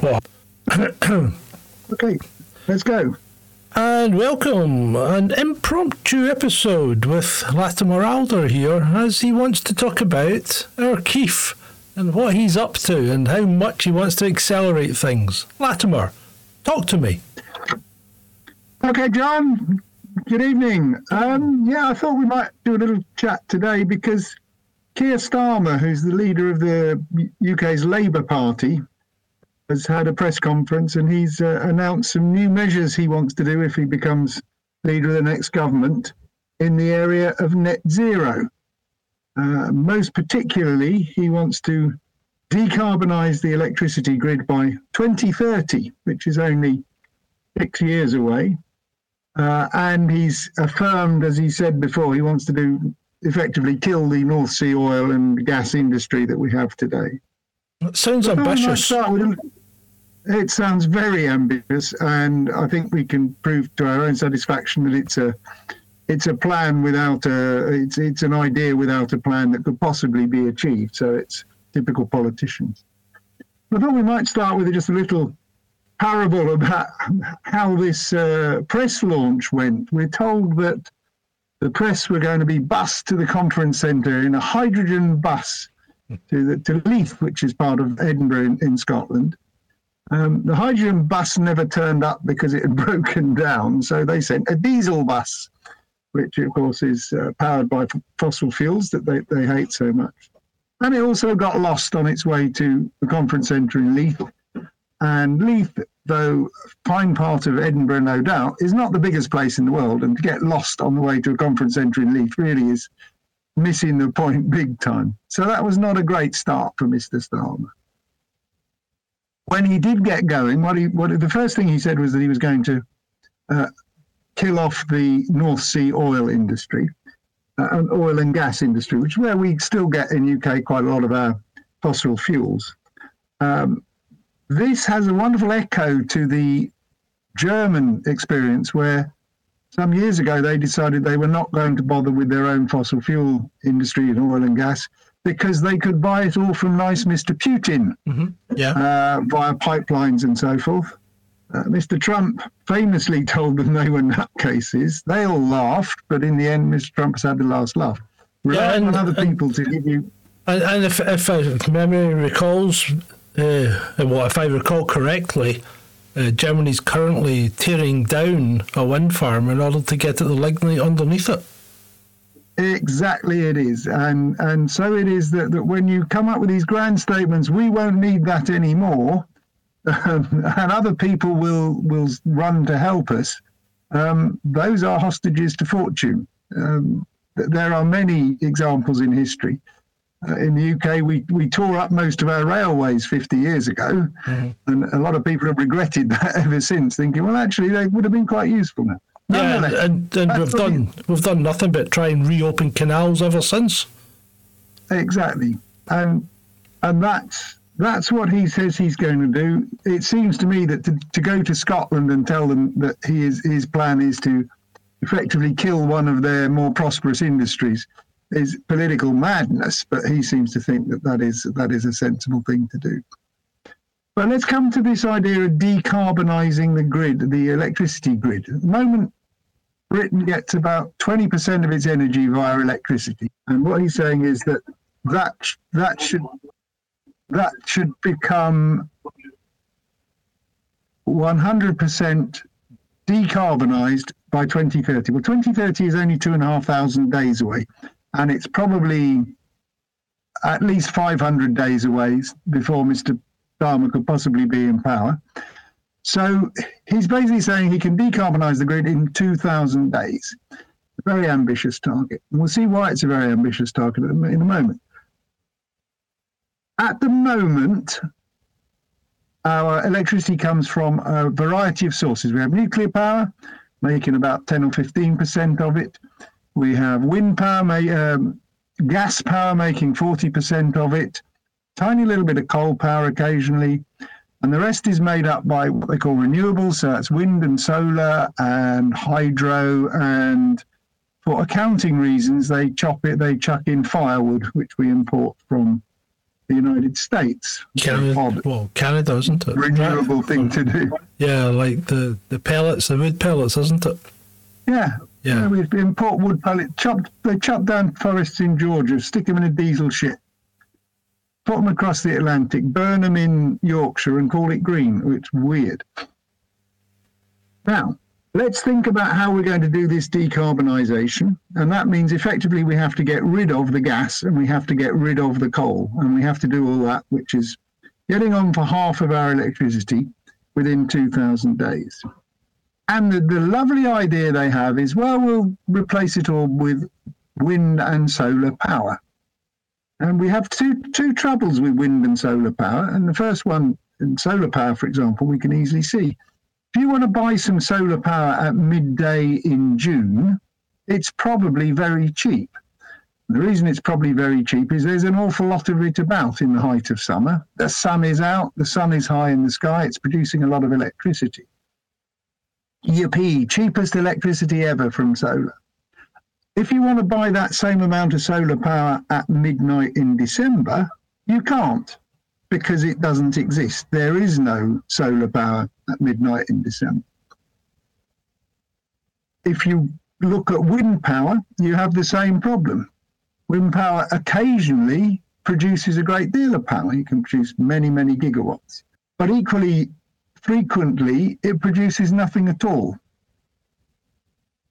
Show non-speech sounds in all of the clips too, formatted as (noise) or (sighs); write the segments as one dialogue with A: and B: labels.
A: What? (coughs)
B: okay, let's go.
A: And welcome, an impromptu episode with Latimer Alder here as he wants to talk about our Keith and what he's up to and how much he wants to accelerate things. Latimer, talk to me.
B: Okay, John, good evening. Um, yeah, I thought we might do a little chat today because Keir Starmer, who's the leader of the UK's Labour Party, has had a press conference and he's uh, announced some new measures he wants to do if he becomes leader of the next government in the area of net zero. Uh, most particularly, he wants to decarbonise the electricity grid by 2030, which is only six years away. Uh, and he's affirmed, as he said before, he wants to do effectively kill the North Sea oil and gas industry that we have today.
A: That sounds ambitious.
B: It sounds very ambitious, and I think we can prove to our own satisfaction that it's a it's a plan without a it's it's an idea without a plan that could possibly be achieved. So it's typical politicians. I thought we might start with just a little parable about how this uh, press launch went. We're told that the press were going to be bussed to the conference centre in a hydrogen bus to the, to Leith, which is part of Edinburgh in, in Scotland. Um, the hydrogen bus never turned up because it had (laughs) broken down, so they sent a diesel bus, which of course is uh, powered by fossil fuels that they, they hate so much. And it also got lost on its way to the conference centre in Leith. And Leith, though a fine part of Edinburgh, no doubt, is not the biggest place in the world. And to get lost on the way to a conference centre in Leith really is missing the point big time. So that was not a great start for Mr. Starmer when he did get going, what he what the first thing he said was that he was going to uh, kill off the North Sea oil industry, uh, oil and gas industry, which is where we still get in UK quite a lot of our fossil fuels. Um, this has a wonderful echo to the German experience, where some years ago they decided they were not going to bother with their own fossil fuel industry and oil and gas because they could buy it all from nice Mr. Putin
A: mm-hmm. yeah.
B: uh, via pipelines and so forth. Uh, Mr. Trump famously (laughs) told them they were nutcases. They all laughed, but in the end, Mr. Trump has had the last laugh. Relying yeah, and, on other people and, to give you.
A: And, and if, if memory recalls, uh, well, if I recall correctly, uh, Germany's currently tearing down a wind farm in order to get at the lignite underneath it.
B: Exactly, it is, and and so it is that, that when you come up with these grand statements, we won't need that anymore, um, and other people will will run to help us. Um, those are hostages to fortune. Um, there are many examples in history. Uh, in the UK, we, we tore up most of our railways 50 years ago, mm-hmm. and a lot of people have regretted (laughs) that ever since, thinking, well, actually, they would have been quite useful now.
A: Yeah, and, and we've done we've done nothing but try and reopen canals ever since.
B: Exactly, and and that's that's what he says he's going to do. It seems to me that to, to go to Scotland and tell them that he is his plan is to effectively kill one of their more prosperous industries is political madness. But he seems to think that that is that is a sensible thing to do. But let's come to this idea of decarbonising the grid, the electricity grid. At the moment, Britain gets about 20% of its energy via electricity. And what he's saying is that that, that, should, that should become 100% decarbonised by 2030. Well, 2030 is only two and a half thousand days away, and it's probably at least 500 days away before Mr. Starmer could possibly be in power. So he's basically saying he can decarbonise the grid in 2,000 days. Very ambitious target. And we'll see why it's a very ambitious target in a moment. At the moment, our electricity comes from a variety of sources. We have nuclear power, making about 10 or 15% of it. We have wind power, um, gas power, making 40% of it. Tiny little bit of coal power occasionally and the rest is made up by what they call renewables. So that's wind and solar and hydro. And for accounting reasons, they chop it, they chuck in firewood, which we import from the United States.
A: Canada, well, Canada, isn't it?
B: renewable thing to do.
A: Yeah, like the, the pellets, the wood pellets, isn't it?
B: Yeah.
A: Yeah.
B: we import wood pellet. Chopped, they chop down forests in Georgia, stick them in a diesel ship, put them across the Atlantic, burn them in Yorkshire, and call it green. It's weird. Now, let's think about how we're going to do this decarbonisation. And that means effectively we have to get rid of the gas and we have to get rid of the coal. And we have to do all that, which is getting on for half of our electricity within 2,000 days. And the, the lovely idea they have is, well, we'll replace it all with wind and solar power. And we have two two troubles with wind and solar power. And the first one, in solar power, for example, we can easily see. If you want to buy some solar power at midday in June, it's probably very cheap. The reason it's probably very cheap is there's an awful lot of it about in the height of summer. The sun is out, the sun is high in the sky, it's producing a lot of electricity. Yippee, cheapest electricity ever from solar. If you want to buy that same amount of solar power at midnight in December, you can't because it doesn't exist. There is no solar power at midnight in December. If you look at wind power, you have the same problem. Wind power occasionally produces a great deal of power. You can produce many, many gigawatts. But equally frequently, it produces nothing at all.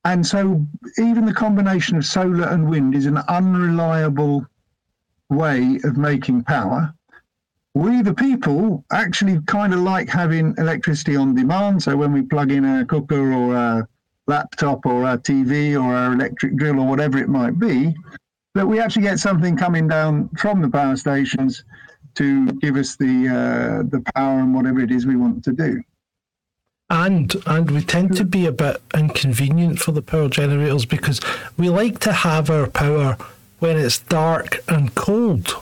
B: And so, even the combination of solar and wind is an unreliable way of making power. We, the people, actually kind of like having electricity on demand. So, when we plug in our cooker or our laptop or our TV or our electric drill or whatever it might be, that we actually get something coming down from the power stations to give us the uh, the power and whatever it is we want to do.
A: And and we tend to be a bit inconvenient for the power generators because we like to have our power when it's dark and cold.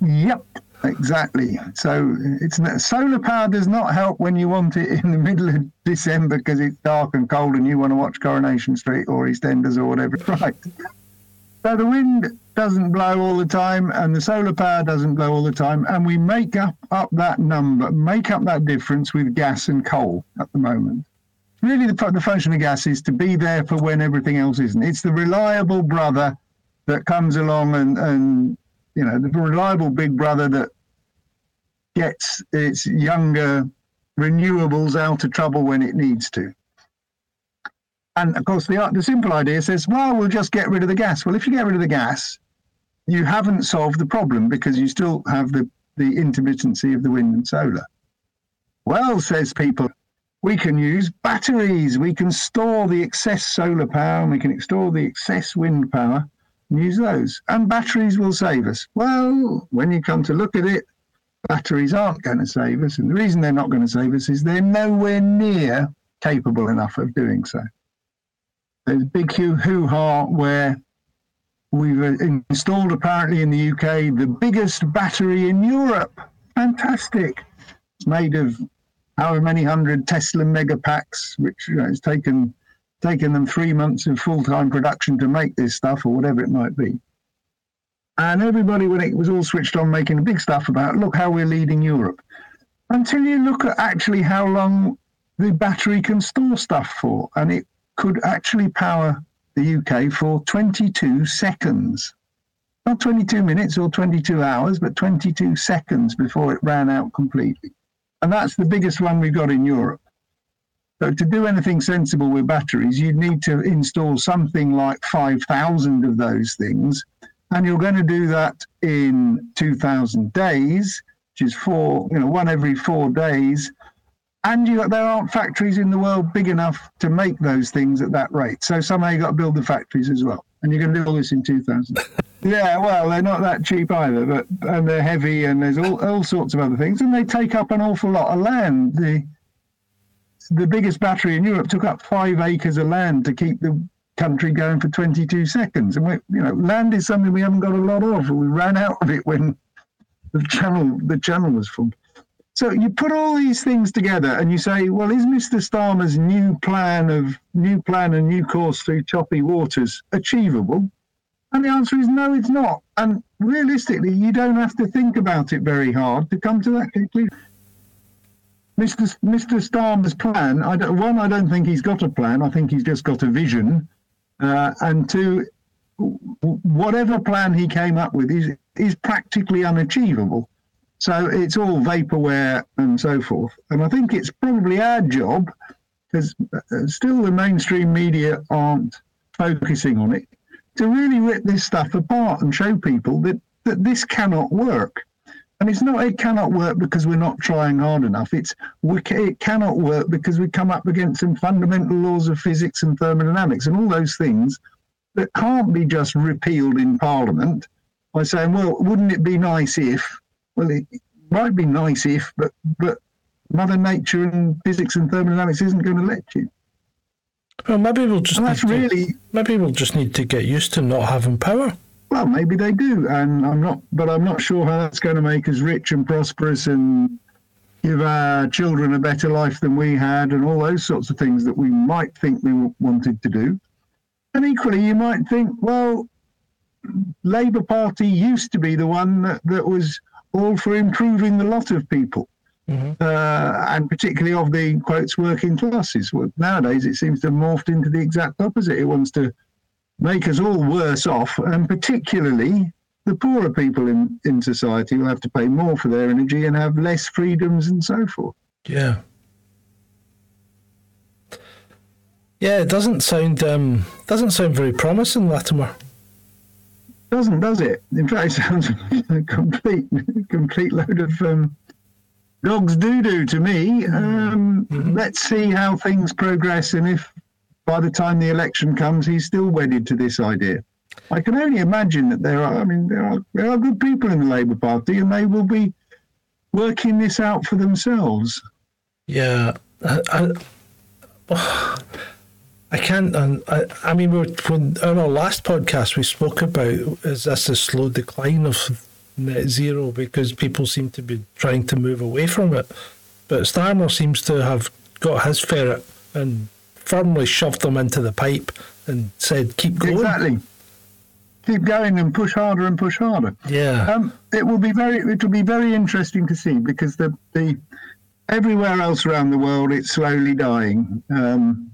B: Yep, exactly. So it's solar power does not help when you want it in the middle of December because it's dark and cold and you want to watch Coronation Street or EastEnders or whatever. (laughs) Right. So the wind doesn't blow all the time and the solar power doesn't blow all the time. And we make up, up that number, make up that difference with gas and coal at the moment. Really, the, the function of gas is to be there for when everything else isn't. It's the reliable brother that comes along and, and you know, the reliable big brother that gets its younger renewables out of trouble when it needs to. And of course, the, the simple idea says, well, we'll just get rid of the gas. Well, if you get rid of the gas, you haven't solved the problem because you still have the, the intermittency of the wind and solar. Well, says people, we can use batteries. We can store the excess solar power and we can store the excess wind power and use those. And batteries will save us. Well, when you come to look at it, batteries aren't going to save us. And the reason they're not going to save us is they're nowhere near capable enough of doing so. There's big hoo ha where we've uh, installed, apparently in the UK, the biggest battery in Europe. Fantastic. It's made of however many hundred Tesla megapacks, which you know, it's taken taken them three months of full time production to make this stuff or whatever it might be. And everybody, when it was all switched on, making a big stuff about, look how we're leading Europe. Until you look at actually how long the battery can store stuff for, and it could actually power the UK for 22 seconds. Not 22 minutes or 22 hours, but 22 seconds before it ran out completely. And that's the biggest one we've got in Europe. So to do anything sensible with batteries, you'd need to install something like 5,000 of those things. And you're going to do that in 2,000 days, which is four, you know, one every four days and you, there aren't factories in the world big enough to make those things at that rate. So somehow you've got to build the factories as well. And you're going to do all this in 2000. (laughs) yeah, well, they're not that cheap either, but and they're heavy and there's all, all sorts of other things. And they take up an awful lot of land. The, the biggest battery in Europe took up five acres of land to keep the country going for 22 seconds. And we, you know, land is something we haven't got a lot of. We ran out of it when the channel the channel was formed. So you put all these things together and you say, well, is Mr. Starmer's new plan of new plan and new course through choppy waters achievable? And the answer is no, it's not. And realistically, you don't have to think about it very hard to come to that conclusion. Mr. Mr. Starmer's plan, I don't, one, I don't think he's got a plan. I think he's just got a vision. Uh, and two, whatever plan he came up with is, is practically unachievable. So it's all vaporware and so forth. And I think it's probably our job, because uh, still the mainstream media aren't focusing on it, to really rip this stuff apart and show people that, that this cannot work. And it's not it cannot work because we're not trying hard enough. It's we, it cannot work because we come up against some fundamental laws of physics and thermodynamics and all those things that can't be just repealed in Parliament by saying, well, wouldn't it be nice if? Well, it might be nice if, but but Mother Nature and physics and thermodynamics isn't going to let you.
A: Well, maybe we'll just
B: And that's
A: need to-
B: really
A: maybe we'll just need to get used to not having power.
B: Well, maybe they do, and I'm not, but I'm not sure how that's going to make us rich and prosperous and give our children a better life than we had, and all those sorts of things that we might think we wanted to do. And equally, you might think, well, Labour Party used to be the one that, that was all for improving the lot of people, uh, and particularly of the quotes working classes. Well, nowadays, it seems to have morphed into the exact opposite. It wants to make us all worse off, and particularly the poorer people in, in society will have to pay more for their energy and have less freedoms and so forth.
A: Yeah. Yeah, it doesn't sound um, doesn't sound very promising, Latimer.
B: Doesn't, does it? In fact, it sounds (laughs) a complete, complete load of um, dog's doo doo to me. Um, Let's see how things progress, and if by the time the election comes, he's still wedded to this idea. I can only imagine that there are. I mean, there are there are good people in the Labour Party, and they will be working this out for themselves.
A: Yeah, I, I, (sighs) I can't. And I, I mean, we were, when on our last podcast we spoke about is this a slow decline of net zero because people seem to be trying to move away from it, but Starmer seems to have got his ferret and firmly shoved them into the pipe and said, "Keep going."
B: Exactly. Keep going and push harder and push harder.
A: Yeah.
B: Um, it will be very it will be very interesting to see because the the everywhere else around the world it's slowly dying. Um,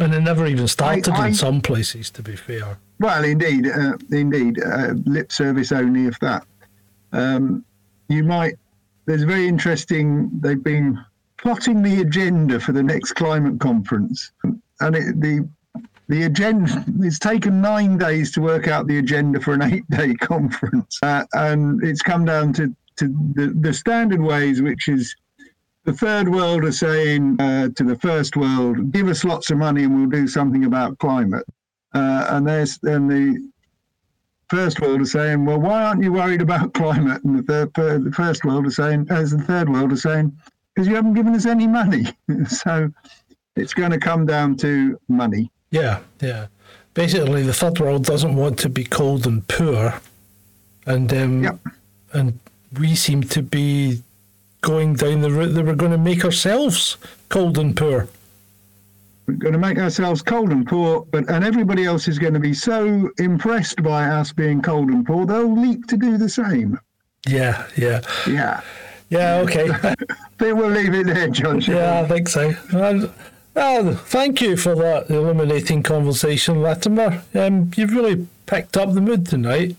A: And it never even started
B: I-
A: in some places, to be fair.
B: well, indeed, uh, indeed, uh, lip service only if that. Um, you might. There's very interesting. They've been plotting the agenda for the next climate conference, and it, the the agenda. It's taken nine days to work out the agenda for an eight-day (laughs) conference, uh, and it's come down to to the, the standard ways, which is the third world are saying uh, to the first world, "Give us lots of money and we'll do something about climate." Uh, and there's then the first world are saying, "Well, why aren't you worried about (laughs) climate?" And the third, the first world are saying, as the third world are saying, "Because you haven't given us any money." (laughs) so it's going to come down to money.
A: Yeah, yeah. Basically, the third world doesn't want to be cold and poor, and um,
B: Yep.
A: and we seem to be going down the route that we're going to make ourselves cold and poor.
B: We're going to make ourselves cold and poor, but and everybody else is going to be so impressed by us being cold and poor, they'll leap to do the same.
A: Yeah, yeah,
B: Yeah.
A: yeah. Okay.
B: I think we'll leave it there, John.
A: yeah, I think so. And, well, thank you for that illuminating conversation, Latimer. Um, you've really picked up the mood tonight.